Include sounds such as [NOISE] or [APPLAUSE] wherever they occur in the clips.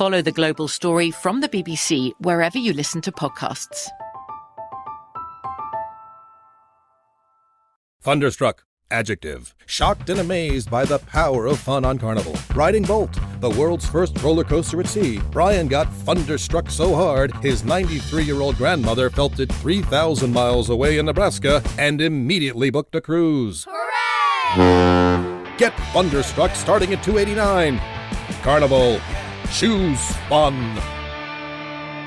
Follow the global story from the BBC wherever you listen to podcasts. Thunderstruck. Adjective. Shocked and amazed by the power of fun on Carnival. Riding Bolt, the world's first roller coaster at sea. Brian got thunderstruck so hard, his 93 year old grandmother felt it 3,000 miles away in Nebraska and immediately booked a cruise. Hooray! Get thunderstruck starting at 289 Carnival. Choose fun.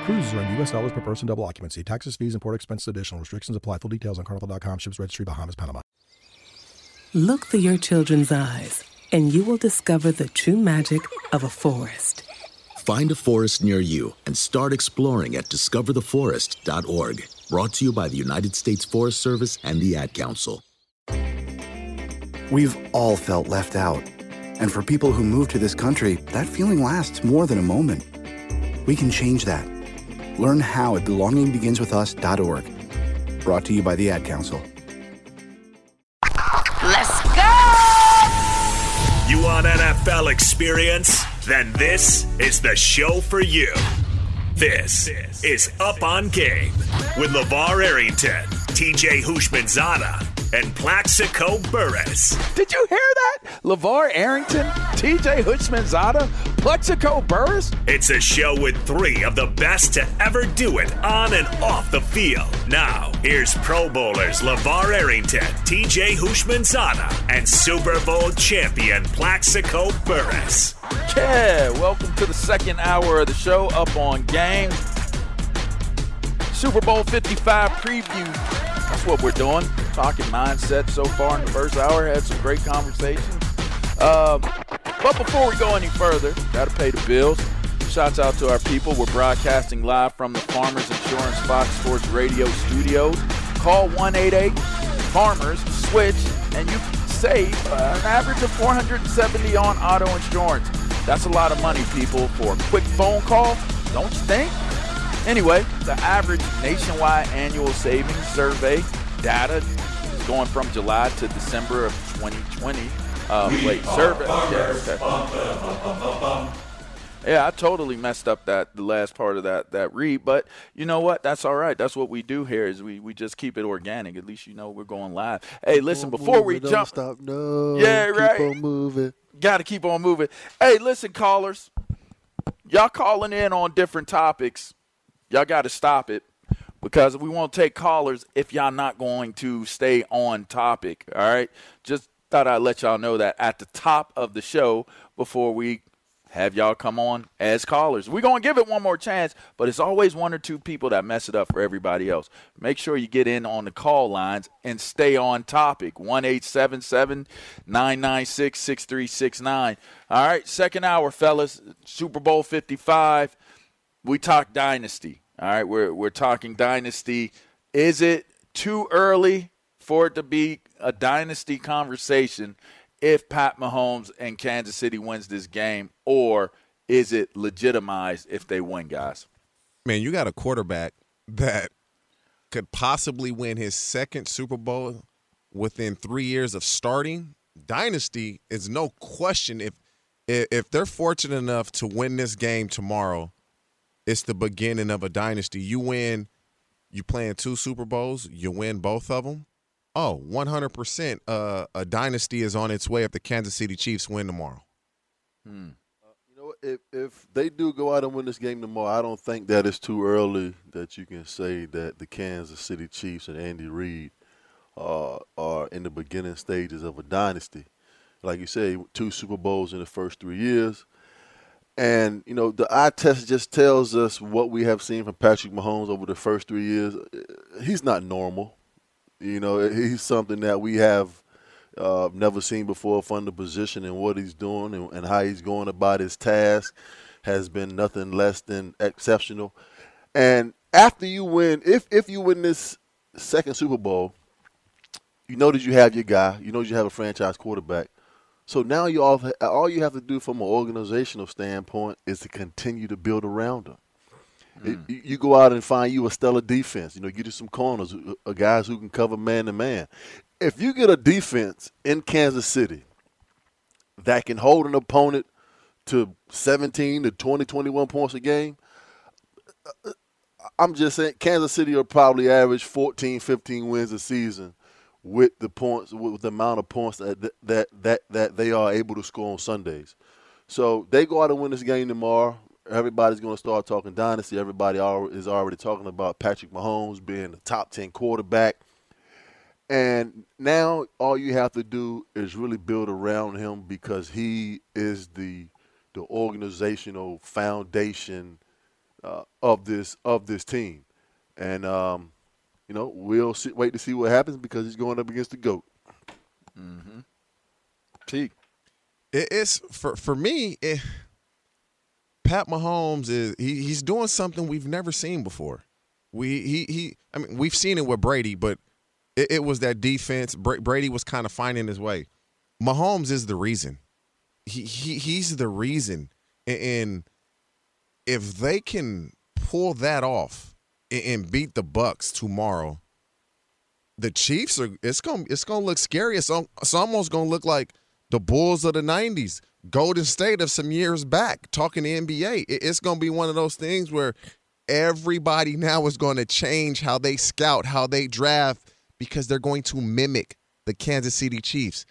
Cruises are in U.S. dollars per person, double occupancy. Taxes, fees, and port expenses additional. Restrictions apply. Full details on carnival.com. Ships registry, Bahamas, Panama. Look through your children's eyes, and you will discover the true magic of a forest. Find a forest near you and start exploring at discovertheforest.org. Brought to you by the United States Forest Service and the Ad Council. We've all felt left out. And for people who move to this country, that feeling lasts more than a moment. We can change that. Learn how at belongingbeginswithus.org. Brought to you by the Ad Council. Let's go! You want NFL experience? Then this is the show for you. This is Up on Game with LeVar Arrington, TJ Houshmandzadeh, and Plaxico Burress. Did you hear that? LeVar Arrington, TJ Houshmandzadeh, Plaxico Burress? It's a show with three of the best to ever do it on and off the field. Now, here's Pro Bowlers LeVar Arrington, TJ Houshmandzadeh, and Super Bowl champion Plaxico Burress. Yeah, welcome to the second hour of the show, Up on Game. Super Bowl 55 preview. That's what we're doing. Talking mindset so far in the first hour. Had some great conversations. Um, but before we go any further, got to pay the bills. Shouts out to our people. We're broadcasting live from the Farmers Insurance Fox Sports Radio studios. Call 188 Farmers Switch, and you save uh, an average of 470 on auto insurance. That's a lot of money, people, for a quick phone call. Don't you think? Anyway, the average nationwide annual savings survey data is going from July to December of 2020. Uh, wait, survey. Yeah, okay. Yeah, I totally messed up that the last part of that that read, but you know what? That's all right. That's what we do here is we, we just keep it organic. At least you know we're going live. Hey, listen, before we jump, stop. No, yeah, right. Keep on moving. Got to keep on moving. Hey, listen, callers, y'all calling in on different topics. Y'all got to stop it. Because we won't take callers if y'all not going to stay on topic. All right, just thought I'd let y'all know that at the top of the show before we have y'all come on as callers. We're going to give it one more chance, but it's always one or two people that mess it up for everybody else. Make sure you get in on the call lines and stay on topic. 1 996 6369. All right, second hour, fellas. Super Bowl 55. We talk dynasty. All right, we're, we're talking dynasty. Is it too early for it to be a dynasty conversation if Pat Mahomes and Kansas City wins this game, or is it legitimized if they win, guys? Man, you got a quarterback that could possibly win his second Super Bowl within three years of starting. Dynasty is no question if if they're fortunate enough to win this game tomorrow, it's the beginning of a dynasty. You win, you playing two Super Bowls, you win both of them. Oh, 100%. Uh, a dynasty is on its way if the Kansas City Chiefs win tomorrow. Hmm. Uh, you know, if, if they do go out and win this game tomorrow, I don't think that it's too early that you can say that the Kansas City Chiefs and Andy Reid uh, are in the beginning stages of a dynasty. Like you say, two Super Bowls in the first three years. And, you know, the eye test just tells us what we have seen from Patrick Mahomes over the first three years. He's not normal. You know, he's something that we have uh, never seen before from the position and what he's doing and, and, how he's going about his task has been nothing less than exceptional. And after you win, if if you win this second Super Bowl, you know that you have your guy. You know you have a franchise quarterback. So now you all all you have to do from an organizational standpoint is to continue to build around them. Mm. It, you go out and find you a stellar defense. You know, get you some corners, uh, uh, guys who can cover man to man. If you get a defense in Kansas City that can hold an opponent to 17 to 20, 21 points a game, uh, I'm just saying Kansas City will probably average 14, 15 wins a season with the points, with the amount of points that that that that they are able to score on Sundays. So they go out and win this game tomorrow everybody's going to start talking dynasty. Everybody is already talking about Patrick Mahomes being the top 10 quarterback. And now all you have to do is really build around him because he is the the organizational foundation uh, of this of this team. And um, you know, we'll see, wait to see what happens because he's going up against the goat. Mm-hmm. T. It's for for me. It, Pat Mahomes is he, he's doing something we've never seen before. We he he I mean we've seen it with Brady, but it, it was that defense. Brady was kind of finding his way. Mahomes is the reason. He, he he's the reason. And if they can pull that off and beat the Bucks tomorrow, the Chiefs are it's gonna it's gonna look scary. It's, it's almost gonna look like the Bulls of the '90s Golden State of some years back talking to NBA. It's to be one of those things where everybody now is going to change how they scout, how they draft, because they're going to mimic the Kansas City Chiefs.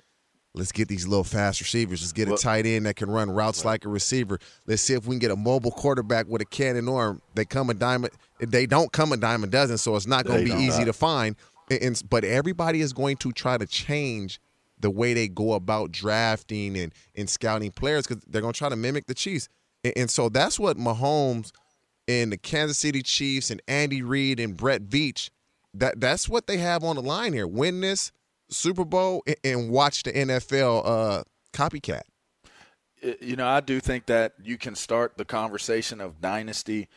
Let's get these little fast receivers. Let's get a tight end that can run routes like a receiver. Let's see if we can get a mobile quarterback with a cannon arm. They come a diamond. They don't come a diamond dozen, so it's not going to be easy to find. And, but everybody is going to try to change the way they go about drafting and, and scouting players because they're going to try to mimic the Chiefs. And, and, so that's what Mahomes and the Kansas City Chiefs and Andy Reid and Brett Veach, that, that's what they have on the line here. Win this Super Bowl and, watch the NFL uh, copycat. You know, I do think that you can start the conversation of dynasty.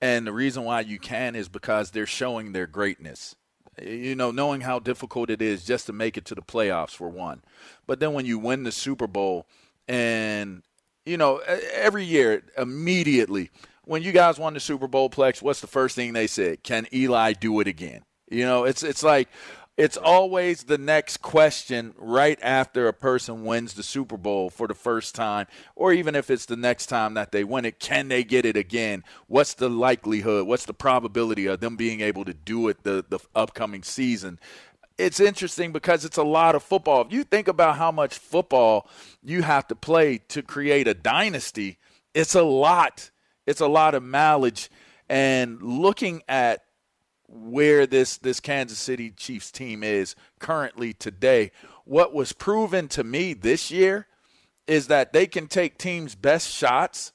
And the reason why you can is because they're showing their greatness you know, knowing how difficult it is just to make it to the playoffs for one. But then when you win the Super Bowl and you know, every year immediately when you guys won the Super Bowl Plex, what's the first thing they said? Can Eli do it again? You know, it's it's like it's always the next question right after a person wins the Super Bowl for the first time, or even if it's the next time that they win it, can they get it again? What's the likelihood? What's the probability of them being able to do it the, the upcoming season? It's interesting because it's a lot of football. If you think about how much football you have to play to create a dynasty, it's a lot. It's a lot of mileage. And looking at where this this Kansas City Chiefs team is currently today. What was proven to me this year is that they can take teams' best shots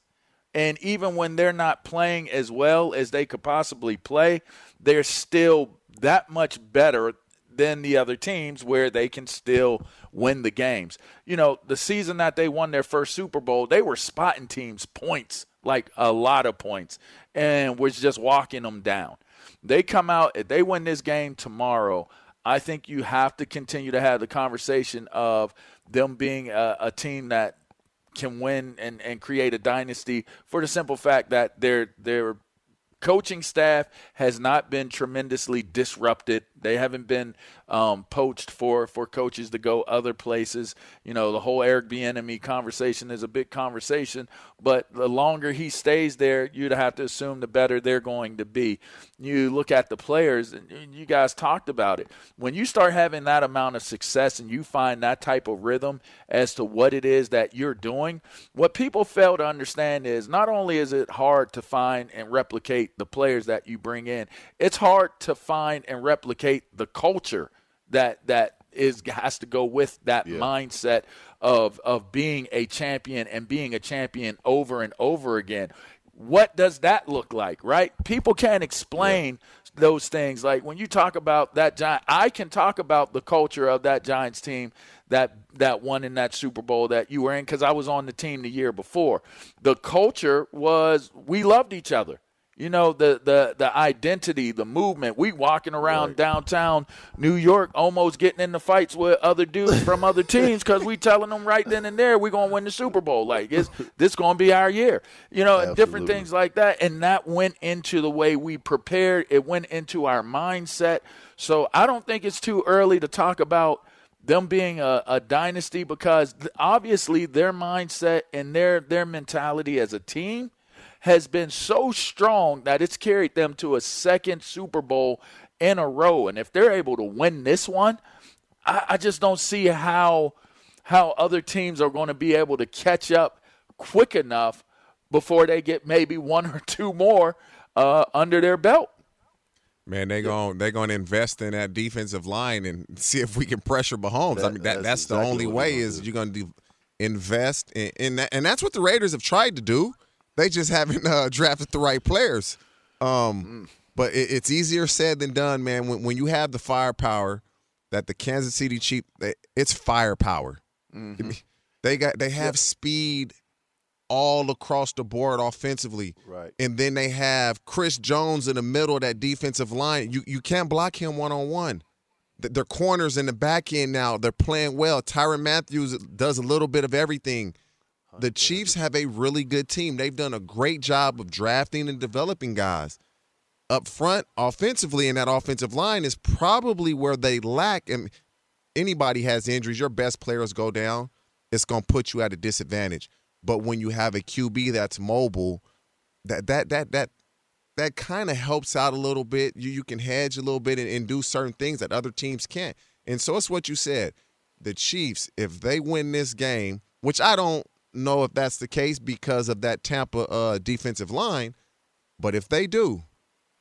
and even when they're not playing as well as they could possibly play, they're still that much better than the other teams where they can still win the games. You know, the season that they won their first Super Bowl, they were spotting teams points, like a lot of points, and was just walking them down. They come out, if they win this game tomorrow, I think you have to continue to have the conversation of them being a, a team that can win and, and create a dynasty for the simple fact that they're they're coaching staff has not been tremendously disrupted. They haven't been um, poached for for coaches to go other places. You know, the whole Eric Bieniemy conversation is a big conversation, but the longer he stays there, you'd have to assume the better they're going to be. You look at the players, and you guys talked about it. When you start having that amount of success and you find that type of rhythm as to what it is that you're doing, what people fail to understand is not only is it hard to find and replicate the players that you bring in, it's hard to find and replicate the culture that that is has to go with that yeah. mindset of of being a champion and being a champion over and over again. What does that look like, right? People can't explain yeah. those things. Like when you talk about that giant, I can talk about the culture of that Giants team that that won in that Super Bowl that you were in because I was on the team the year before. The culture was we loved each other. You know the the the identity, the movement. We walking around right. downtown New York, almost getting into fights with other dudes from other [LAUGHS] teams because we telling them right then and there we're gonna win the Super Bowl. Like it's this gonna be our year. You know, Absolutely. different things like that. And that went into the way we prepared. It went into our mindset. So I don't think it's too early to talk about them being a, a dynasty because obviously their mindset and their their mentality as a team has been so strong that it's carried them to a second Super Bowl in a row. And if they're able to win this one, I, I just don't see how how other teams are going to be able to catch up quick enough before they get maybe one or two more uh, under their belt. Man, they going they going to invest in that defensive line and [LAUGHS] see if we can pressure Mahomes. That, I mean, that that's, that's exactly the only way is you're going to invest in, in, that, and that's what the Raiders have tried to do. They just haven't uh, [LAUGHS] drafted the right players. Um, mm. But it, it's easier said than done, man. When, when you have the firepower that the Kansas City Chief, it's firepower. Mm-hmm. They got they have yep. speed all across the board offensively. Right. And then they have Chris Jones in the middle of that defensive line. You you can't block him one on one. Their corners in the back end now, they're playing well. Tyrann Mathieu does a little bit of everything the Chiefs have a really good team. They've done a great job of drafting and developing guys. Up front, offensively, in that offensive line is probably where they lack. And anybody has injuries, your best players go down, it's going to put you at a disadvantage. But when you have a QB that's mobile, that that that that that kind of helps out a little bit. You you can hedge a little bit and, and do certain things that other teams can't. And so it's what you said. The Chiefs, if they win this game, which I don't know if that's the case because of that Tampa uh, defensive line, but if they do,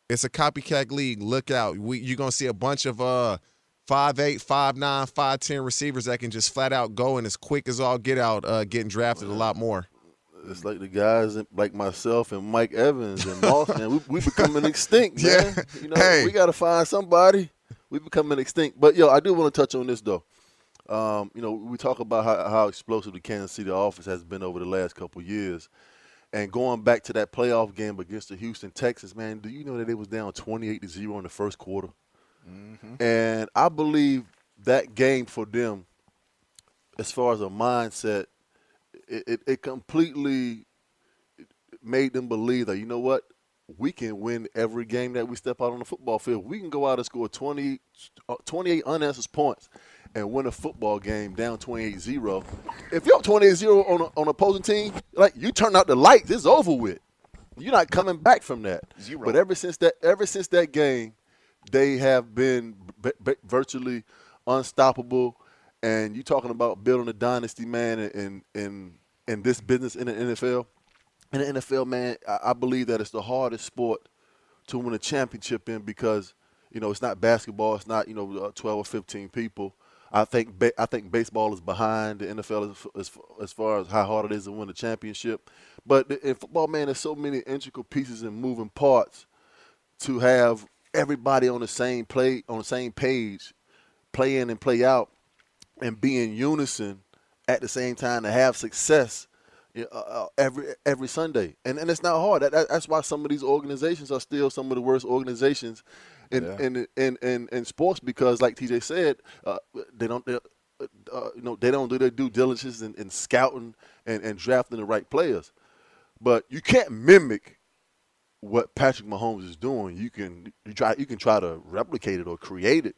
it's a copycat league. Look out. We, you're going to see a bunch of uh, 5'8, 5'9, 5'10 receivers that can just flat out go and as quick as all get out, uh, getting drafted a lot more. It's like the guys like myself and Mike Evans and Moss, man. We, we becoming extinct, [LAUGHS] man. Yeah. You know, hey. we got to find somebody. We becoming extinct. But yo, I do want to touch on this though. Um, you know, we talk about how, how, explosive the Kansas City offense has been over the last couple years. And going back to that playoff game against the Houston Texans, man, do you know that it was down 28 to 0 in the first quarter? Mm-hmm. And I believe that game for them, as far as a mindset, it, it, it completely made them believe that, you know what, we can win every game that we step out on the football field. We can go out and score 20, uh, 28 unanswered points and win a football game down 28-0. If you're up 28-0 on a, on opposing team, like you turn out the lights, it's over with. You're not coming back from that. Zero. But ever since that, ever since that game, they have been b- b- virtually unstoppable. And you're talking about building a dynasty, man, in in in this business in the NFL. In the NFL, man, I, I believe that it's the hardest sport to win a championship in because – You know, it's not basketball. It's not you know uh, 12 or 15 people. I think ba- I think baseball is behind the NFL as, as, as far as how hard it is to win a championship. But in football, man, there's so many integral pieces and moving parts to have everybody on the same play on the same page, play in and play out, and be in unison at the same time to have success uh, uh, every every Sunday. And and it's not hard. That, that, that's why some of these organizations are still some of the worst organizations in yeah. in, in, in, in sports because, like TJ said, uh, they don't. Uh, you know, they don't do their due diligence in, in scouting and, and drafting the right players. But you can't mimic what Patrick Mahomes is doing. You can you try you can try to replicate it or create it.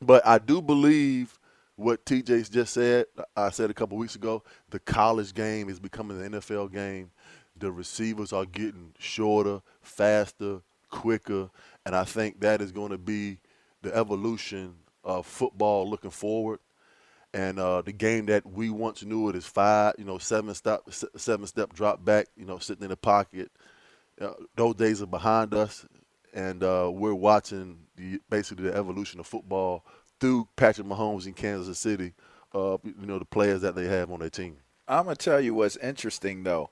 But I do believe what TJ's just said. I said a couple weeks ago, the college game is becoming the NFL game. The receivers are getting shorter, faster, quicker, and I think that is going to be the evolution of football looking forward. And uh, the game that we once knew it is five, you know, seven step, seven step drop back, you know, sitting in the pocket. Uh, those days are behind us, and uh, we're watching the, basically the evolution of football through Patrick Mahomes in Kansas City. Uh, you know, the players that they have on their team. I'm gonna tell you what's interesting though.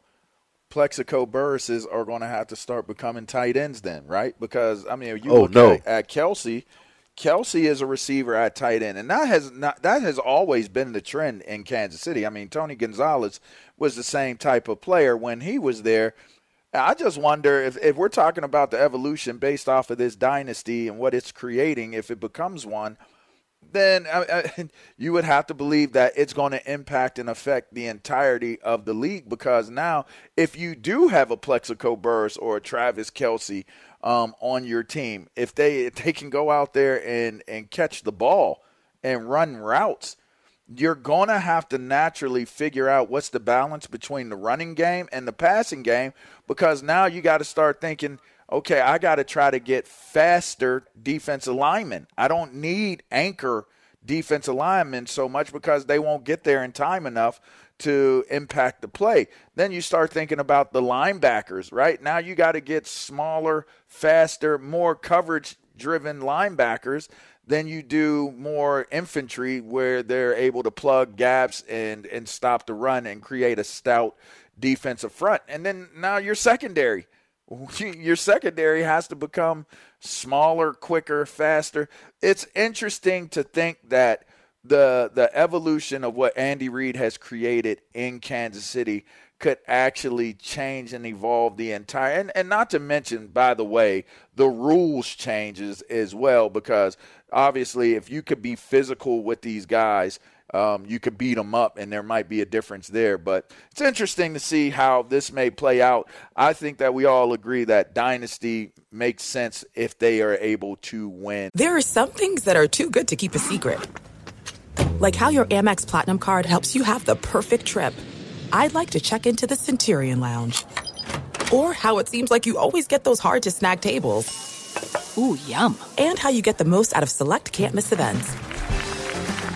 Plaxico Burress are going to have to start becoming tight ends then, right? Because I mean, you oh, look no. at, at Kelsey. Kelce is a receiver at tight end, and that has not that has always been the trend in Kansas City. I mean, Tony Gonzalez was the same type of player when he was there. I just wonder if, if we're talking about the evolution based off of this dynasty and what it's creating, if it becomes one, then [LAUGHS] you would have to believe that it's going to impact and affect the entirety of the league because now, if you do have a Plaxico Burress or a Travis Kelce um, on your team, if they if they can go out there and and catch the ball and run routes, you're going to have to naturally figure out what's the balance between the running game and the passing game because now you got to start thinking okay, I got to try to get faster defensive linemen. I don't need anchor defensive linemen so much because they won't get there in time enough to impact the play. Then you start thinking about the linebackers, right? Now you got to get smaller, faster, more coverage driven linebackers than you do more infantry where they're able to plug gaps and and stop the run and create a stout defensive front. And then now your secondary [LAUGHS] your secondary has to become smaller, quicker, faster. It's interesting to think that the the evolution of what Andy Reid has created in Kansas City could actually change and evolve the entire and, and not to mention by the way the rules changes as well because obviously if you could be physical with these guys um, you could beat them up, and there might be a difference there. But it's interesting to see how this may play out. I think that we all agree that Dynasty makes sense if they are able to win. There are some things that are too good to keep a secret, like how your Amex Platinum card helps you have the perfect trip. I'd like to check into the Centurion Lounge, or how it seems like you always get those hard to snag tables. Ooh, yum! And how you get the most out of select can't miss events.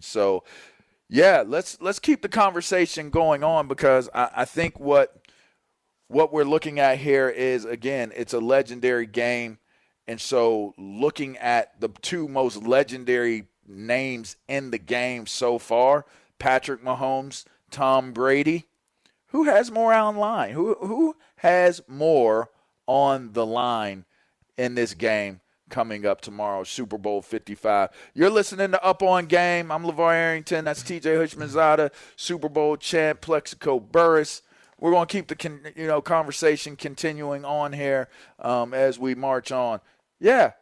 So, yeah, let's let's keep the conversation going on because I, I think what what we're looking at here is again, it's a legendary game, and so looking at the two most legendary names in the game so far, Patrick Mahomes, Tom Brady, who has more on line? Who who has more on the line in this game? Coming up tomorrow, Super Bowl 55. You're listening to Up On Game. I'm LeVar Arrington. That's TJ Houshmandzadeh, Super Bowl champ, Plaxico Burress. We're going to keep the con- you know conversation continuing on here um, as we march on. Yeah,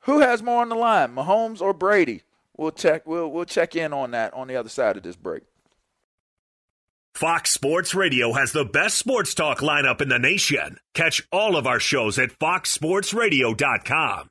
who has more on the line, Mahomes or Brady? We'll check. We'll we'll check in on that on the other side of this break. Fox Sports Radio has the best sports talk lineup in the nation. Catch all of our shows at foxsportsradio.com.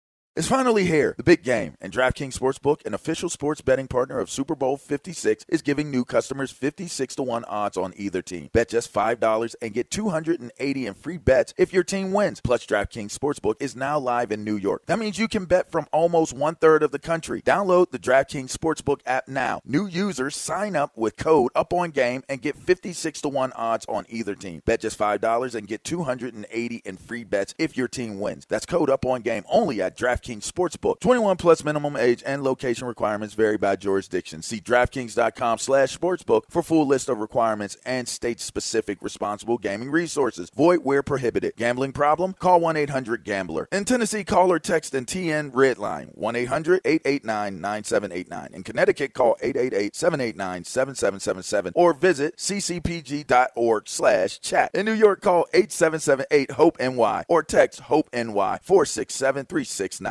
It's finally here. The big game. And DraftKings Sportsbook, an official sports betting partner of Super Bowl 56, is giving new customers 56 to 1 odds on either team. Bet just $5 and get 280 in free bets if your team wins. Plus, DraftKings Sportsbook is now live in New York. That means you can bet from almost one third of the country. Download the DraftKings Sportsbook app now. New users sign up with code UPONGAME and get 56 to 1 odds on either team. Bet just $5 and get 280 in free bets if your team wins. That's code UPONGAME only at DraftKings DraftKings Sportsbook. 21 plus minimum age and location requirements vary by jurisdiction. See DraftKings.com slash sportsbook for full list of requirements and state-specific responsible gaming resources. Void where prohibited. Gambling problem? Call 1-800-GAMBLER. In Tennessee, call or text and TN Redline 1-800-889-9789. In Connecticut, call 888-789-7777 or visit ccpg.org slash chat. In New York, call 877-8-HOPE-NY or text HOPE-NY 467-369.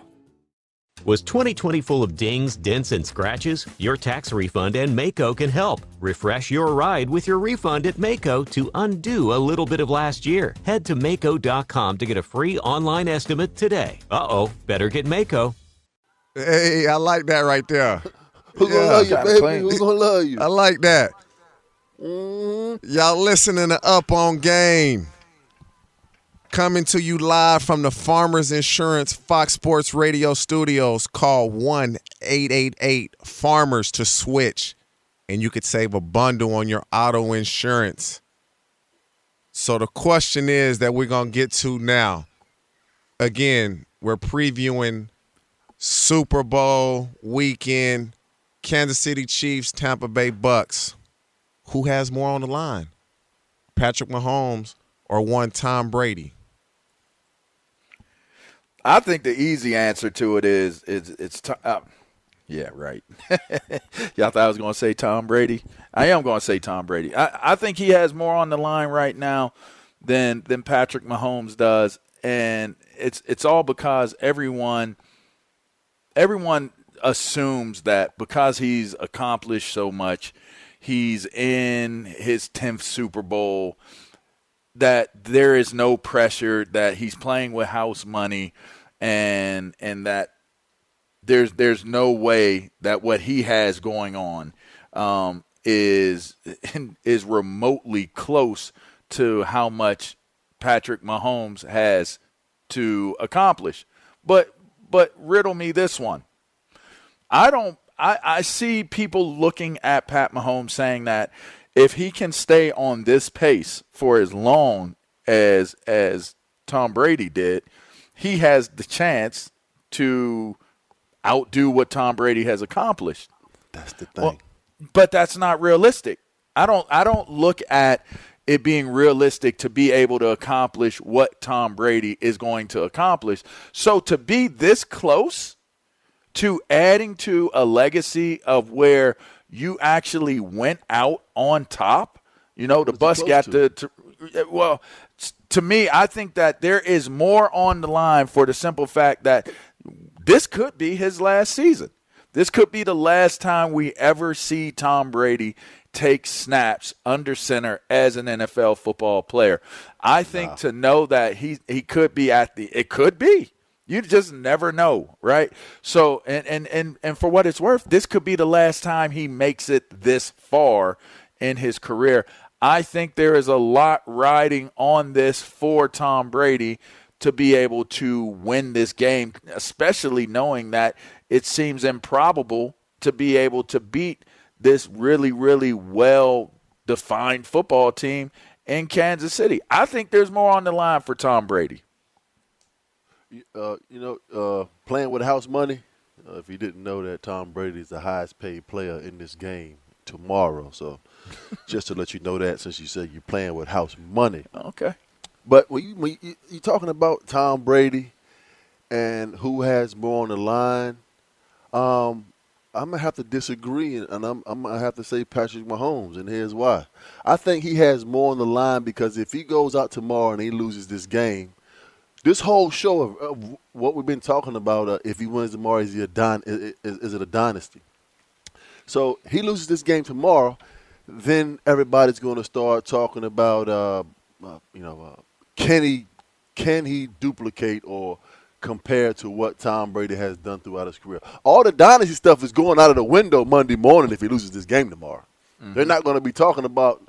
Was 2020 full of dings, dents, and scratches? Your tax refund and Maaco can help. Refresh your ride with your refund at Maaco to undo a little bit of last year. Head to Maaco.com to get a free online estimate today. Uh oh, better get Maaco. Hey, I like that right there. [LAUGHS] Who's gonna love you, baby? Who's gonna love you? I like that. Y'all listening to Up on Game. Coming to you live from the Farmers Insurance Fox Sports Radio studios. Call 1 888 Farmers to switch, and you could save a bundle on your auto insurance. So, the question is that we're going to get to now. Again, we're previewing Super Bowl weekend, Kansas City Chiefs, Tampa Bay Bucks. Who has more on the line? Patrick Mahomes or one Tom Brady? I think the easy answer to it is is it's uh, yeah right. [LAUGHS] Y'all thought I was going to say Tom Brady. I am going to say Tom Brady. I, I think he has more on the line right now than than Patrick Mahomes does, and it's it's all because everyone everyone assumes that because he's accomplished so much, he's in his 10th Super Bowl that there is no pressure that he's playing with house money and and that there's there's no way that what he has going on um, is [LAUGHS] is remotely close to how much Patrick Mahomes has to accomplish. But but riddle me this one. I don't I, I see people looking at Pat Mahomes saying that if he can stay on this pace for as long as as Tom Brady did, he has the chance to outdo what Tom Brady has accomplished. That's the thing. Well, but that's not realistic. I don't I don't look at it being realistic to be able to accomplish what Tom Brady is going to accomplish. So to be this close to adding to a legacy of where you actually went out on top, you know, the bus got to, to well, to me, I think that there is more on the line for the simple fact that this could be his last season. This could be the last time we ever see Tom Brady take snaps under center as an NFL football player. I think wow. to know that he he could be at the it could be. You just never know, right? So and and and and for what it's worth, this could be the last time he makes it this far in his career. I think there is a lot riding on this for Tom Brady to be able to win this game, especially knowing that it seems improbable to be able to beat this really, really well defined football team in Kansas City. I think there's more on the line for Tom Brady. Uh, you know, uh, playing with house money. Uh, if you didn't know that, Tom Brady is the highest paid player in this game tomorrow. So, [LAUGHS] just to let you know that, since you said you're playing with house money. Okay. But when, you, when you, you're talking about Tom Brady and who has more on the line, um, I'm gonna have to disagree, and I'm, I'm gonna have to say Patrick Mahomes, and here's why. I think he has more on the line because if he goes out tomorrow and he loses this game, this whole show of, of what we've been talking about, uh, if he wins tomorrow, is, he a is, is it a dynasty? So he loses this game tomorrow, then everybody's going to start talking about, uh, uh, you know, uh, can he can he duplicate or compare to what Tom Brady has done throughout his career? All the dynasty stuff is going out of the window Monday morning if he loses this game tomorrow. Mm-hmm. They're not going to be talking about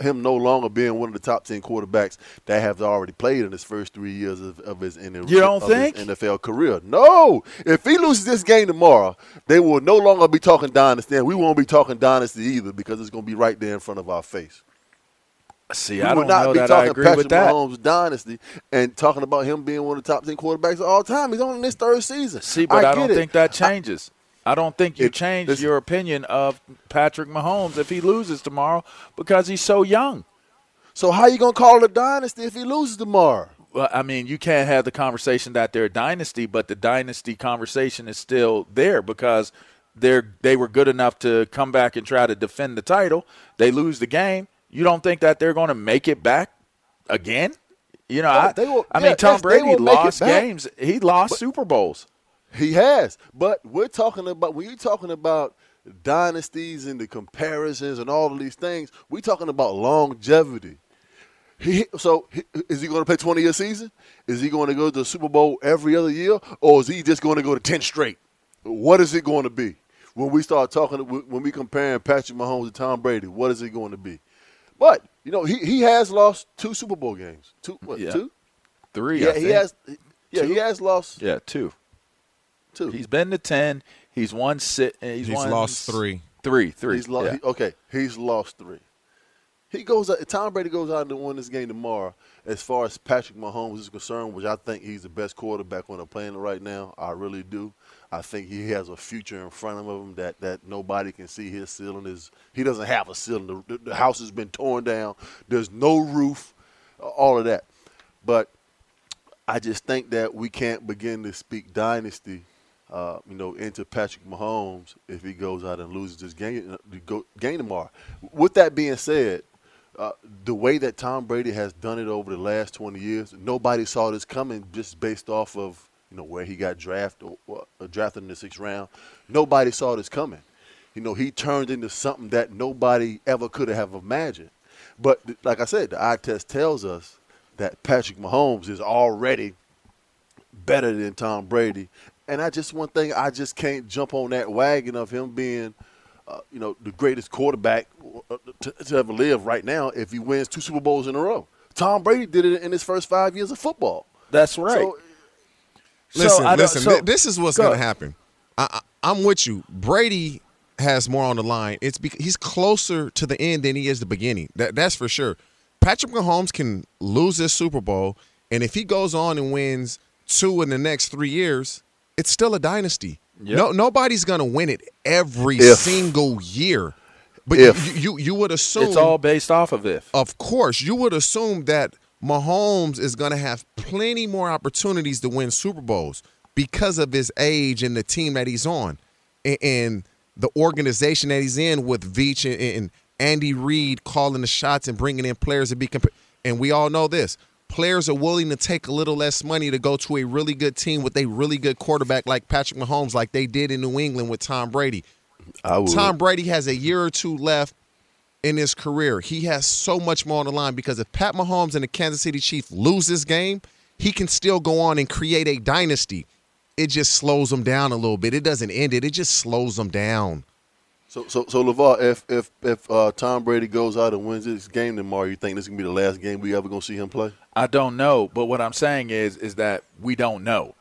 him no longer being one of the top ten quarterbacks that have already played in his first three years of, of his, in you don't think? NFL career. No, if he loses this game tomorrow, they will no longer be talking dynasty, and we won't be talking dynasty either because it's going to be right there in front of our face. See, we I don't know be that talking I agree Patrick with that. Mahomes dynasty and talking about him being one of the top ten quarterbacks of all time. He's on in his third season. See, but I, I don't it. think that changes. I, I don't think you It- change listen. your opinion of Patrick Mahomes if he loses tomorrow because he's so young. So how you gonna call it a dynasty if he loses tomorrow? Well, I mean, you can't have the conversation that they're a dynasty, but the dynasty conversation is still there because they're they were good enough to come back and try to defend the title. They lose the game. You don't think that they're going to make it back again? You know, Yeah, I, they will- I yeah, mean, Tom Brady lost games. He lost But- Super Bowls. He has, but we're talking about when you're talking about dynasties and the comparisons and all of these things. We're talking about longevity. He, so he, is he going to play 20 year season? Is he going to go to the Super Bowl every other year, or is he just going to go to 10 straight? What is it going to be when we start talking? When we comparing Patrick Mahomes to Tom Brady, what is it going to be? But you know, he, he has lost two Super Bowl games. Two what? Yeah. Two? Three. Yeah, he has. Yeah, Two? he has lost Yeah, two. Two. He's been to ten. He's won six. Uh, he's, He's won lost three. Three. Three. He's lost. yeah. okay, he's lost three. He goes. out Tom Brady goes out and win this game tomorrow. As far as Patrick Mahomes is concerned, which I think he's the best quarterback on the planet right now. I really do. I think he has a future in front of him that, that nobody can see. His ceiling is he doesn't have a ceiling. The, the house has been torn down. There's no roof. All of that, but I just think that we can't begin to speak dynasty, uh, you know, into Patrick Mahomes if he goes out and loses this game, go- game tomorrow. With that being said, uh, the way that Tom Brady has done it over the last 20 years, nobody saw this coming just based off of you know where he got drafted or, uh, drafted in the sixth round. Nobody saw this coming. You know, he turned into something that nobody ever could have imagined. But like I said, the eye test tells us that Patrick Mahomes is already better than Tom Brady. And I just one thing I just can't jump on that wagon of him being, uh, you know, the greatest quarterback uh, to, to, ever live right now if he wins two Super Bowls in a row. Tom Brady did it in his first five years of football. That's right. So, listen, so listen. So, this is what's go going to happen. I, I'm with you. Brady has more on the line. It's because he's closer to the end than he is the beginning. That that's for sure. Patrick Mahomes can lose this Super Bowl, and if he goes on and wins two in the next three years, it's still a dynasty. Yep. No, nobody's gonna win it every if. single year. But. You, you you would assume it's all based off of if. Of course, you would assume that Mahomes is gonna have plenty more opportunities to win Super Bowls because of his age and the team that he's on, and, and the organization that he's in with Veach and, and Andy Reid calling the shots and bringing in players to be comp- and we all know this. Players are willing to take a little less money to go to a really good team with a really good quarterback like Patrick Mahomes, like they did in New England with Tom Brady. Tom Brady has a year or two left in his career. He has so much more on the line because if Pat Mahomes and the Kansas City Chiefs lose this game, he can still go on and create a dynasty. It just slows them down a little bit. It doesn't end it. It just slows them down. So, so, so LaVar, if if if uh, Tom Brady goes out and wins this game tomorrow, you think this is gonna be the last game we ever gonna see him play? I don't know, but what I'm saying is is that we don't know.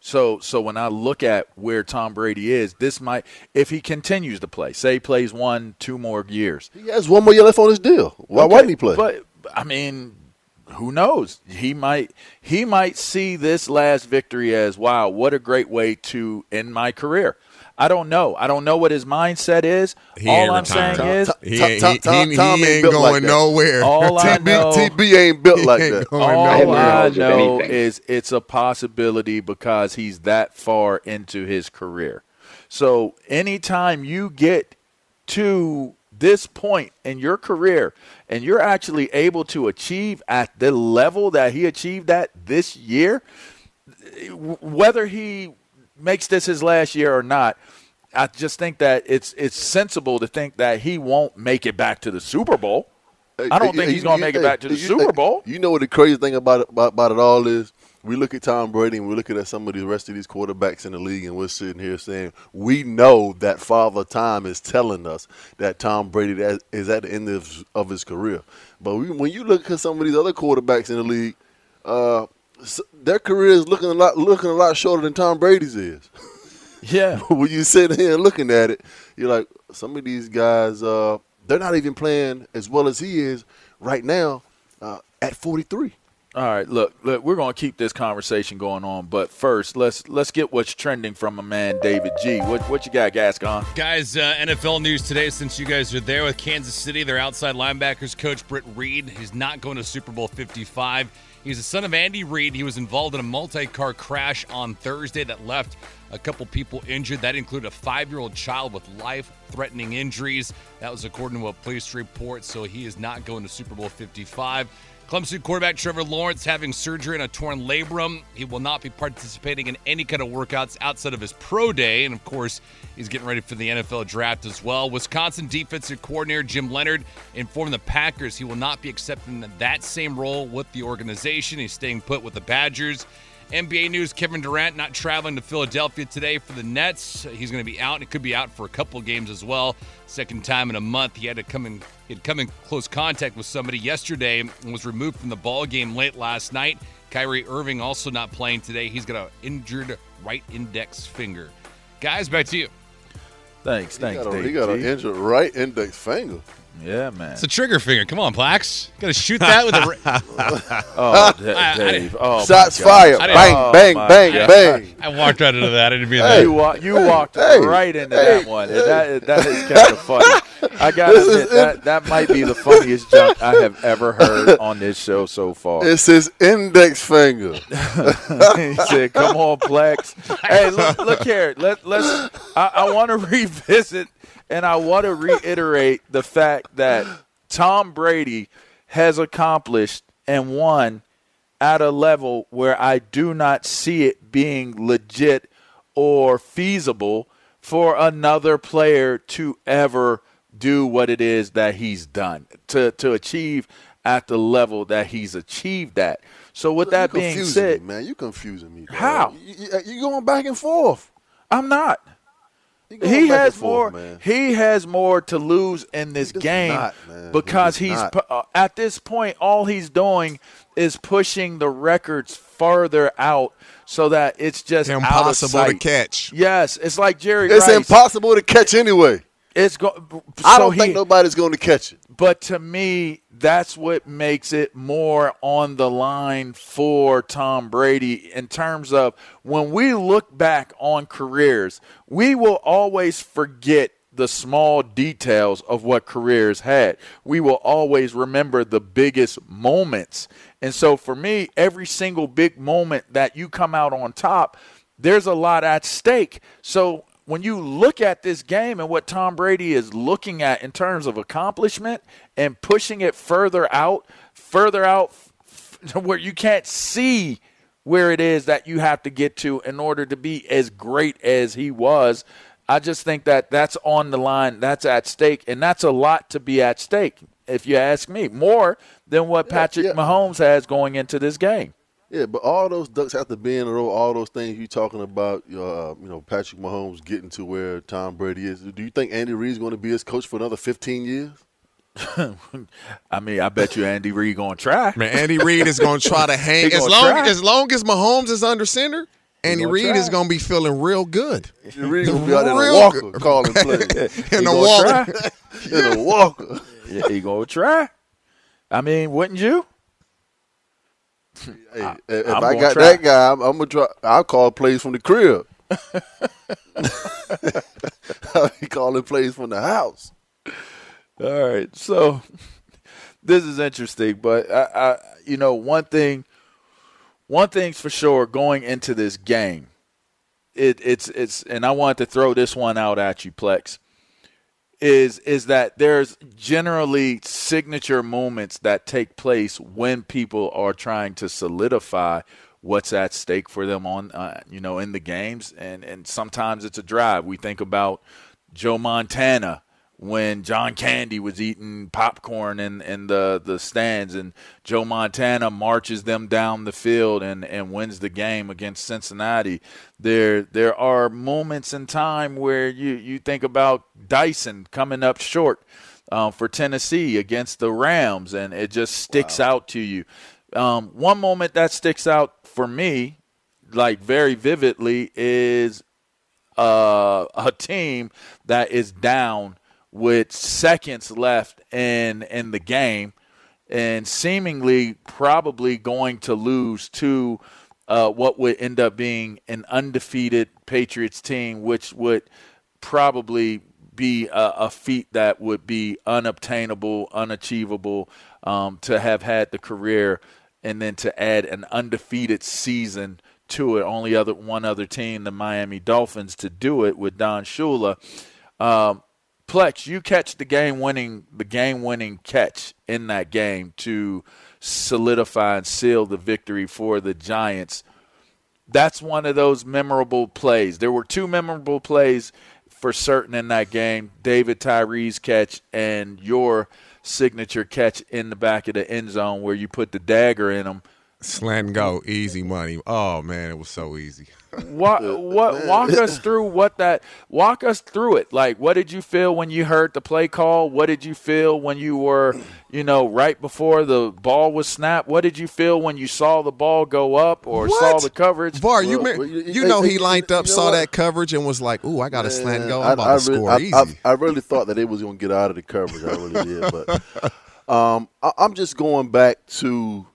So, so when I look at where Tom Brady is, this might, if he continues to play, say he plays one, two more years, he has one more year left on his deal. Why okay, wouldn't he play? But I mean, who knows? He might he might see this last victory as wow, what a great way to end my career. I don't know. I don't know what his mindset is. He All I'm saying Tom, is he, ain't, he, he, he ain't going like nowhere. All [LAUGHS] I know, TB ain't built [LAUGHS] like that. All I know is it's a possibility because he's that far into his career. So anytime you get to this point in your career and you're actually able to achieve at the level that he achieved at this year, whether he makes this his last year or not, I just think that it's it's sensible to think that he won't make it back to the Super Bowl. I don't think he's going to make it back to the Super Bowl. You know what the crazy thing about it, about, about it all is? We look at Tom Brady and we're looking at some of the rest of these quarterbacks in the league, and we're sitting here saying we know that Father Time is telling us that Tom Brady is at the end of, of his career. But we, when you look at some of these other quarterbacks in the league, uh, their career is looking a lot looking a lot shorter than Tom Brady's is. [LAUGHS] Yeah. [LAUGHS] when you sit here and looking at it, you're like, some of these guys, uh, they're not even playing as well as he is right now uh, at 43. All right, look, look, we're going to keep this conversation going on, but first, let's let's get what's trending from a man, David G. What what you got, Gascon? Guys, uh, NFL news today. Since you guys are there with Kansas City, their outside linebackers coach Britt Reid, he's not going to Super Bowl 55. He's the son of Andy Reid. He was involved in a multi-car crash on Thursday that left a couple people injured. That included a five-year-old child with life-threatening injuries. That was according to a police report. So he is not going to Super Bowl 55. Clemson quarterback Trevor Lawrence having surgery on a torn labrum. He will not be participating in any kind of workouts outside of his pro day. And of course, he's getting ready for the NFL draft as well. Wisconsin defensive coordinator Jim Leonhard informed the Packers he will not be accepting that same role with the organization. He's staying put with the Badgers. NBA news Kevin Durant not traveling to Philadelphia today for the Nets. He's going to be out. He could be out for a couple games as well. Second time in a month. He had to come in he had come in close contact with somebody yesterday and was removed from the ball game late last night. Kyrie Irving also not playing today. He's got an injured right index finger. Guys, back to you. Thanks, thanks, he got, a, he got an injured right index finger. Yeah, man. It's a trigger finger. Come on, Plax. Got to shoot that with a. [LAUGHS] [LAUGHS] oh, Dave. Oh, Shots fired. Bang, oh, bang, bang, God. bang. I walked right into that. I didn't mean hey, that. You, wa- you walked hey, right into hey, that one. Hey. That, that is kind of funny. [LAUGHS] I got to admit, that, that might be the funniest joke I have ever heard on this show so far. It's his index finger. he said, come on, Plax. Hey, look, look here. Let, let's. I, I want to revisit and I want to reiterate the fact that Tom Brady has accomplished and won at a level where I do not see it being legit or feasible for another player to ever do what it is that he's done to to achieve at the level that he's achieved that. So with that being said, me, man, you confusing me. dog. How? You, you, you going back and forth? I'm not. You going He has and forth, more. He has more to lose in this game not, because He he's pu- uh, at this point. All he's doing is pushing the records further out so that it's just out of Impossible to catch. Yes, it's like Jerry. It's Rice. impossible to catch anyway. It's go- I so don't he- think nobody's going to catch it. But to me, that's what makes it more on the line for Tom Brady in terms of when we look back on careers, we will always forget the small details of what careers had. We will always remember the biggest moments. And so for me, every single big moment that you come out on top, there's a lot at stake. So when you look at this game and what Tom Brady is looking at in terms of accomplishment and pushing it further out, further out f- [LAUGHS] where you can't see where it is that you have to get to in order to be as great as he was. I just think that that's on the line, that's at stake, and that's a lot to be at stake, if you ask me, more than what Patrick Mahomes has going into this game. Yeah, but all those ducks have to be in a row. All those things you're talking about, uh, you know, Patrick Mahomes getting to where Tom Brady is. Do you think Andy Reid's going to be his coach for another 15 years? [LAUGHS] I mean, I bet you Andy Reid going to try. Man, Andy Reid is going to try to [LAUGHS] hang He as long try. as long as Mahomes is under center. Andy gonna Reid is going to be feeling real good. Andy Reid going to be [LAUGHS] out in a Real walker good. calling plays. in He a gonna walker. try. in a walker. Yeah, he going to try. I mean, wouldn't you? Hey, if I'm I got try. that guy, I'm, I'm gonna try. I'll call plays from the crib. [LAUGHS] [LAUGHS] I'll be calling plays from the house. All right, so this is interesting, but I, I, you know, one thing, one thing's for sure going into this game, it, it's it's, and I wanted to throw this one out at you, Plax, is is that there's generally signature moments that take place when people are trying to solidify what's at stake for them on, uh, you know, in the games, and and sometimes it's a drive. We think about Joe Montana when John Candy was eating popcorn in, in the, the stands and Joe Montana marches them down the field and, and wins the game against Cincinnati. There there are moments in time where you, you think about Dyson coming up short um, for Tennessee against the Rams and it just sticks out to you. Um, one moment that sticks out for me, like very vividly, is uh, a team that is down with seconds left in in the game and seemingly probably going to lose to uh, what would end up being an undefeated Patriots team, which would probably be a, a feat that would be unobtainable, unachievable um, to have had the career and then to add an undefeated season to it. Only other one other team, the Miami Dolphins, to do it with Don Shula. Um, Plax, you catch the game winning the game winning catch in that game to solidify and seal the victory for the Giants. That's one of those memorable plays. There were two memorable plays for certain in that game. David Tyree's catch and your signature catch in the back of the end zone where you put the dagger in them. Slant and go, easy money. Oh man, it was so easy. [LAUGHS] What what walk us through what that walk us through it. Like what did you feel when you heard the play call? What did you feel when you were, you know, right before the ball was snapped? What did you feel when you saw the ball go up or saw the coverage? Var, you, Well, ma- well, you- you you- know he lined you up, know saw what? that coverage, and was like, "Ooh, I got a slant and go. I'm I- about I to really- score I, easy." I, I really thought that it was going to get out of the coverage. I really did, but [LAUGHS] um, I, I'm just going back to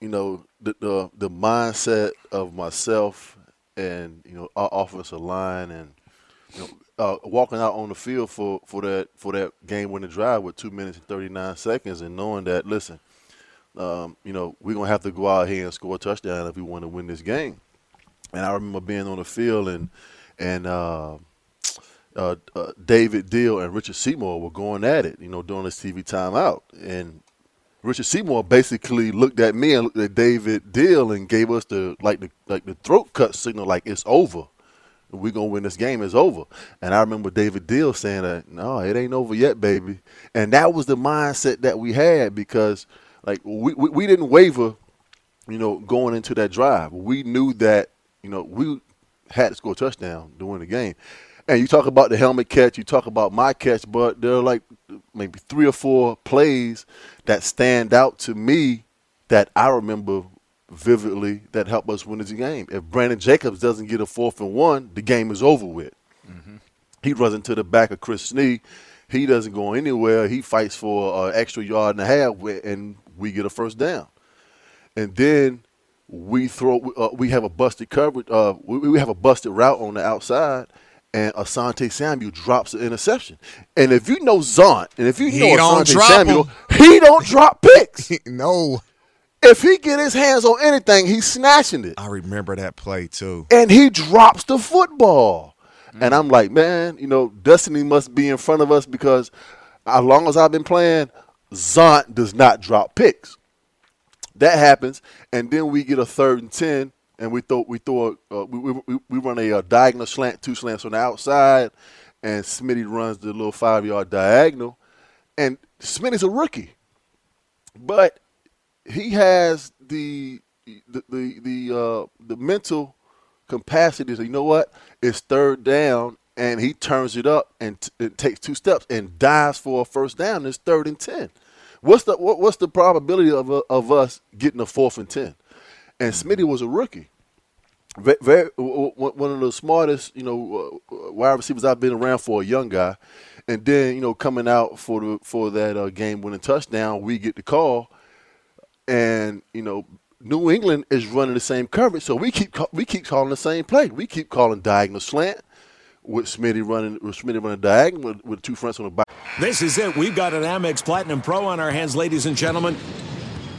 you know the, the the mindset of myself and you know our offensive line and you know uh, walking out on the field for, for that for that game winning drive with two minutes and 39 seconds and knowing that listen, um, you know we're gonna have to go out here and score a touchdown if we want to win this game. And I remember being on the field and and uh, uh, uh, David Diehl and Richard Seymour were going at it, you know, during this TV timeout, and Richard Seymour basically looked at me and looked at David Diehl and gave us the like the like the throat cut signal, like it's over. We're gonna win this game. It's over. And I remember David Diehl saying that, no, it ain't over yet, baby. And that was the mindset that we had because like we, we, we didn't waver, you know, going into that drive. We knew that, you know, we had to score a touchdown to win the game. And you talk about the helmet catch, you talk about my catch, but there are like maybe three or four plays that stand out to me that I remember vividly that helped us win this game. If Brandon Jacobs doesn't get a fourth and one, the game is over with. Mm-hmm. He runs into the back of Chris Snee. He doesn't go anywhere. He fights for an extra yard and a half, and we get a first down. And then we throw. Uh, we have a busted coverage. Uh, we, we have a busted route on the outside, and Asante Samuel drops an interception. And if you know Zont, and if you He know Asante Samuel, 'em. he don't drop picks. [LAUGHS] no. If he get his hands on anything, he's snatching it. I remember that play too. And he drops the football. And I'm like, man, you know, destiny must be in front of us because as long as I've been playing, Zont does not drop picks. That happens, and then we get a third and ten, and we throw we throw a, uh, we, we we run a, uh diagonal slant, two slants on the outside, and Smitty runs the little five yard diagonal, and Smitty's a rookie, but he has the the the the, uh, the mental capacity you know what, it's third down, and he turns it up and t- it takes two steps and dives for a first down. It's third and ten. What's the what, what's the probability of uh, of us getting a fourth and ten? And Smitty was a rookie. Very, very one of the smartest, you know, uh, wide receivers I've been around for a young guy, and then you know coming out for the for that uh, game winning touchdown, we get the call, and you know New England is running the same coverage, so we keep we keep calling the same play. We keep calling diagonal slant with Smitty running with Smitty running diagonal with, with two fronts on the back. This is it. We've got an Amex Platinum Pro on our hands, ladies and gentlemen.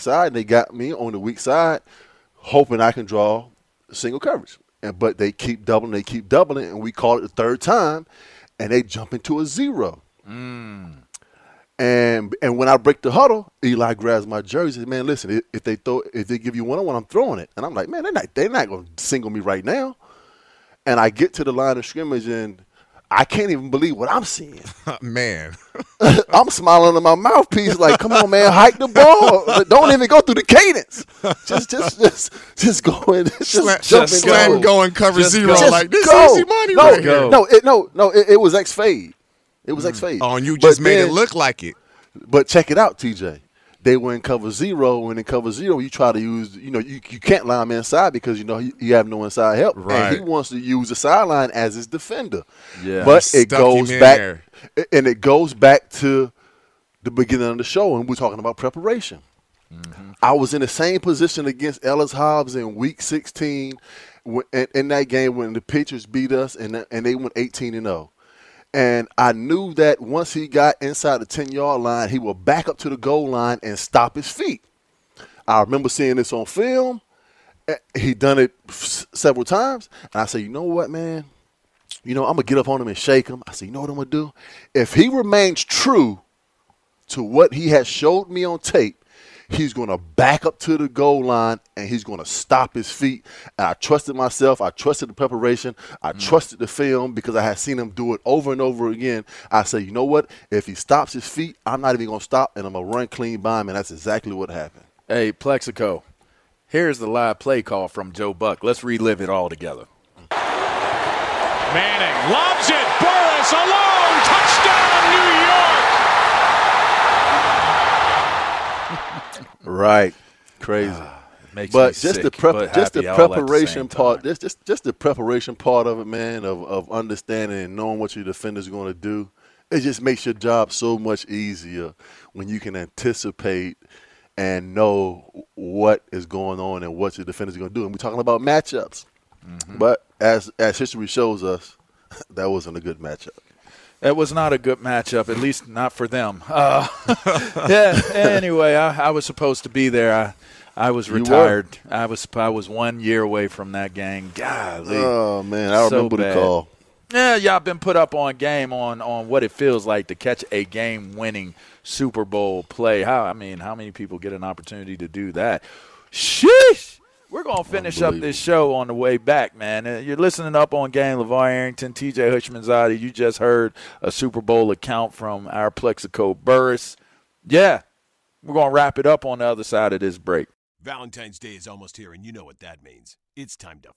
Side, and they got me on the weak side, hoping I can draw single coverage. And but they keep doubling, they keep doubling, and we call it the third time, and they jump into a zero. And And and when I break the huddle, Eli grabs my jersey. Man, listen, if- they throw, if they give you one on one, I'm throwing it. And I'm like, man, they're not, they're not to single me right now. And I get to the line of scrimmage, and I can't even believe what I'm seeing. [LAUGHS] man, [LAUGHS] I'm smiling in my mouthpiece, like, come on, man, hike the ball. Don't even go through the cadence. Just, just, [LAUGHS] just, just go in. Just, Slam- jump just slam go. go and cover Just zero go. like, this Just easy money no, right here. No, it, no, no. It, it was X fade. It was X mm. fade. Oh, and you just But made it look like it. But check it out, TJ. They were in cover zero. and in cover zero, you try to use, you know, you, you can't line him inside because you know you, you have no inside help. And Right. he wants to use the sideline as his defender. Yeah. But it goes back, there. and it goes back to the beginning of the show, and we're talking about preparation. I was in the same position against Ellis Hobbs in Week 16 when- in, in that game when the pitchers beat us and and they went 18 and 0. And I knew that once he got inside the 10 yard line, he would back up to the goal line and stop his feet. I remember seeing this on film. Eh, He done it several times, and I said, "You know what, man? You know I'm gonna get up on him and shake him." I said, "You know what I'm gonna do? If he remains true to what he has showed me on tape, he's going to back up to the goal line and he's going to stop his feet. And I trusted myself. I trusted the preparation. I mm. trusted the film because I had seen him do it over and over again. I said, you know what? If he stops his feet, I'm not even going to stop and I'm going to run clean by him. And that's exactly what happened. Hey, Plaxico, here's the live play call from Joe Buck. Let's relive it all together. Manning lobs it. Burress alone. Touchdown, New York. Right. Crazy. makes but just the prep, just the at the preparation part, just, just just the preparation part of it, man, of of understanding and knowing what your defender's going to do. It just makes your job so much easier when you can anticipate and know what is going on and what your defender's going to do. And we're talking about matchups, Mm-hmm. but as as history shows us, [LAUGHS] that wasn't a good matchup. That was not a good matchup, at least not for them. Uh, [LAUGHS] [LAUGHS] yeah. Anyway, I, I was supposed to be there. I, I was retired. I was I was one year away from that game. Golly. Oh man, I So remember the call. Yeah, y'all been put up on game on on what it feels like to catch a game winning Super Bowl play. How I mean, how many people get an opportunity to do that? Sheesh. We're gonna finish up this show on the way back, man. Uh, You're listening up on game. LaVar Arrington, TJ Houshmandzadeh. You just heard a Super Bowl account from our Plaxico Burress. Yeah, we're gonna wrap it up on the other side of this break. Valentine's Day is almost here, and you know what that means. It's time to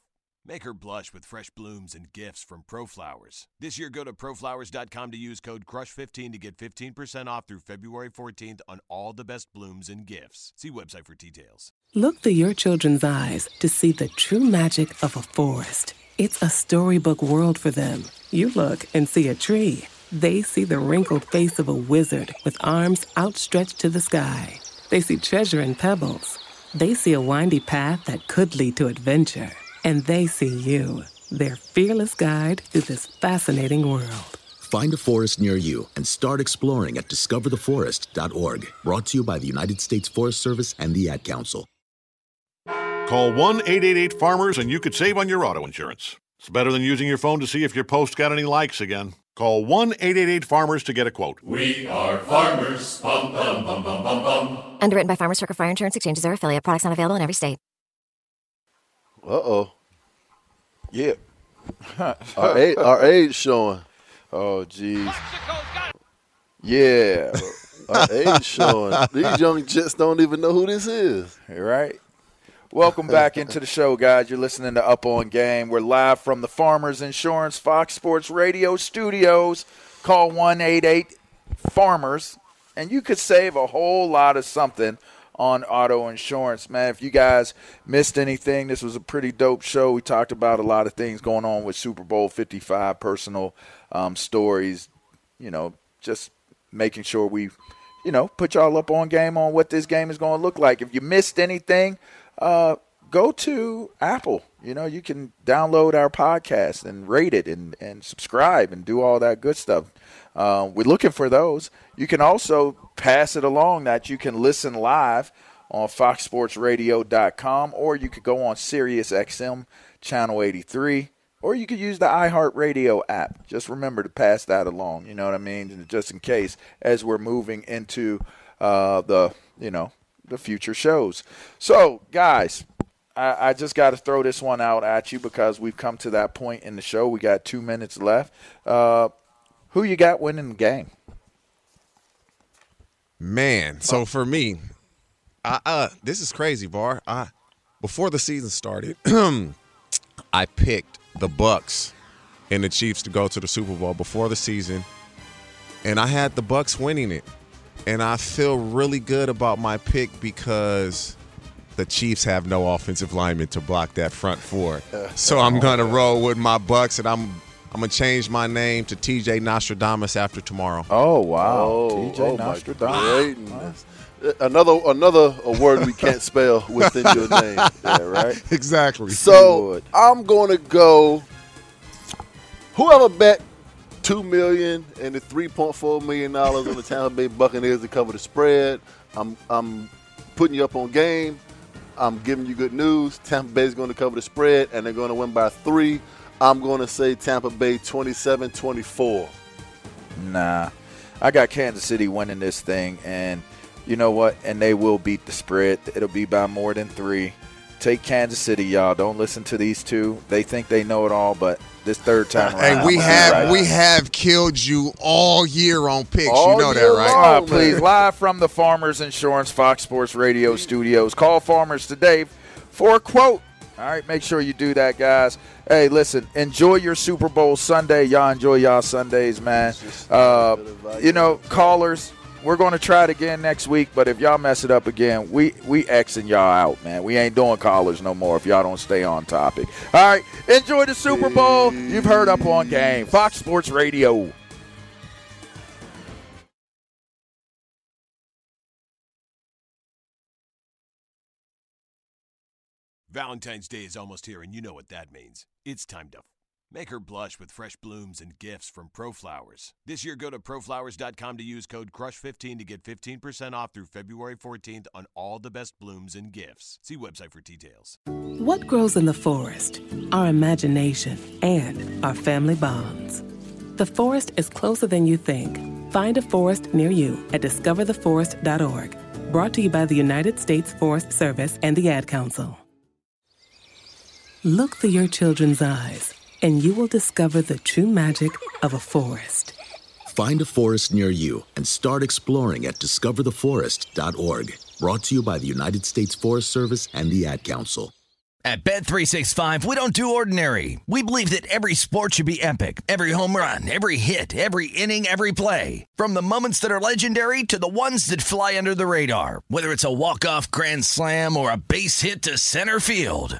make her blush with fresh blooms and gifts from ProFlowers. This year, go to proflowers.com to use code CRUSH15 to get 15% off through February 14th on all the best blooms and gifts. See website for details. Look through your children's eyes to see the true magic of a forest. It's a storybook world for them. You look and see a tree. They see the wrinkled face of a wizard with arms outstretched to the sky. They see treasure in pebbles. They see a windy path that could lead to adventure. And they see you, their fearless guide through this fascinating world. Find a forest near you and start exploring at discovertheforest.org. Brought to you by the United States Forest Service and the Ad Council. Call 1 888 Farmers and you could save on your auto insurance. It's better than using your phone to see if your post got any likes again. Call 1 888 Farmers to get a quote. We are farmers. Bum, bum, bum, bum, bum, bum. Underwritten by Farmers Circle Fire Insurance Exchanges or affiliate. Products not available in every state. Uh oh. Yeah. [LAUGHS] Our age, our age showing. Oh, jeez. Yeah. Our [LAUGHS] age showing. These young jets don't even know who this is. Right. Welcome back into the show, guys. You're listening to Up on Game. We're live from the Farmers Insurance Fox Sports Radio studios. Call 188 Farmers, and you could save a whole lot of something on auto insurance. Man, if you guys missed anything, this was a pretty dope show. We talked about a lot of things going on with Super Bowl 55, personal um, stories, you know, just making sure we, you know, put y'all up on game on what this game is going to look like. If you missed anything, uh, go to Apple. You know, you can download our podcast and rate it and, and subscribe and do all that good stuff. Uh, we're looking for those. You can also pass it along that you can listen live on foxsportsradio.com or you could go on Sirius XM channel 83 or you could use the iHeartRadio app. Just remember to pass that along. You know what I mean? Just in case as we're moving into uh, the you know the future shows. So guys, I, I just got to throw this one out at you because we've come to that point in the show. We got two minutes left. Uh, who you got winning the game? Man, so for me, I uh this is crazy, Var. I before the season started, [CLEARS THROAT] I picked the Bucks and the Chiefs to go to the Super Bowl before the season, and I had the Bucks winning it. And I feel really good about my pick because the Chiefs have no offensive lineman to block that front four. [LAUGHS] So I'm oh, gonna roll with my Bucks, and I'm I'm gonna change my name to TJ Nostradamus after tomorrow. Oh wow, Oh, TJ oh Nostradamus. Uh, another another a word we can't [LAUGHS] spell within your name. Yeah, right. [LAUGHS] Exactly. So I'm going to go. Whoever bet two million and the three point four million dollars on the Tampa Bay Buccaneers to cover the spread, I'm I'm putting you up on game. I'm giving you good news. Tampa Bay is going to cover the spread and they're going to win by three. I'm going to say Tampa Bay 27-24. Nah, I got Kansas City winning this thing, and you know what? And they will beat the spread. It'll be by more than three. Take Kansas City, y'all. Don't listen to these two. They think they know it all, but this third time around, Hey, we have right. we have killed you all year on picks. All you know that, right? long, please, live from the Farmers Insurance Fox Sports Radio studios. Call Farmers today for a quote. All right, make sure you do that, guys. Hey, listen, enjoy your Super Bowl Sunday. Y'all enjoy y'all Sundays, man. Uh, you know, callers, we're going to try it again next week, but if y'all mess it up again, we we Xing y'all out, man. We ain't doing callers no more if y'all don't stay on topic. All right, enjoy the Super Bowl. You've heard Up on Game, Fox Sports Radio. Valentine's Day is almost here, and you know what that means. It's time to make her blush with fresh blooms and gifts from ProFlowers. This year, go to proflowers.com to use code CRUSH15 to get 15% off through February 14th on all the best blooms and gifts. See website for details. What grows in the forest? Our imagination and our family bonds. The forest is closer than you think. Find a forest near you at discovertheforest.org. Brought to you by the United States Forest Service and the Ad Council. Look through your children's eyes, and you will discover the true magic of a forest. Find a forest near you and start exploring at discovertheforest.org. Brought to you by the United States Forest Service and the Ad Council. At Bet365, we don't do ordinary. We believe that every sport should be epic. Every home run, every hit, every inning, every play. From the moments that are legendary to the ones that fly under the radar. Whether it's a walk-off grand slam or a base hit to center field.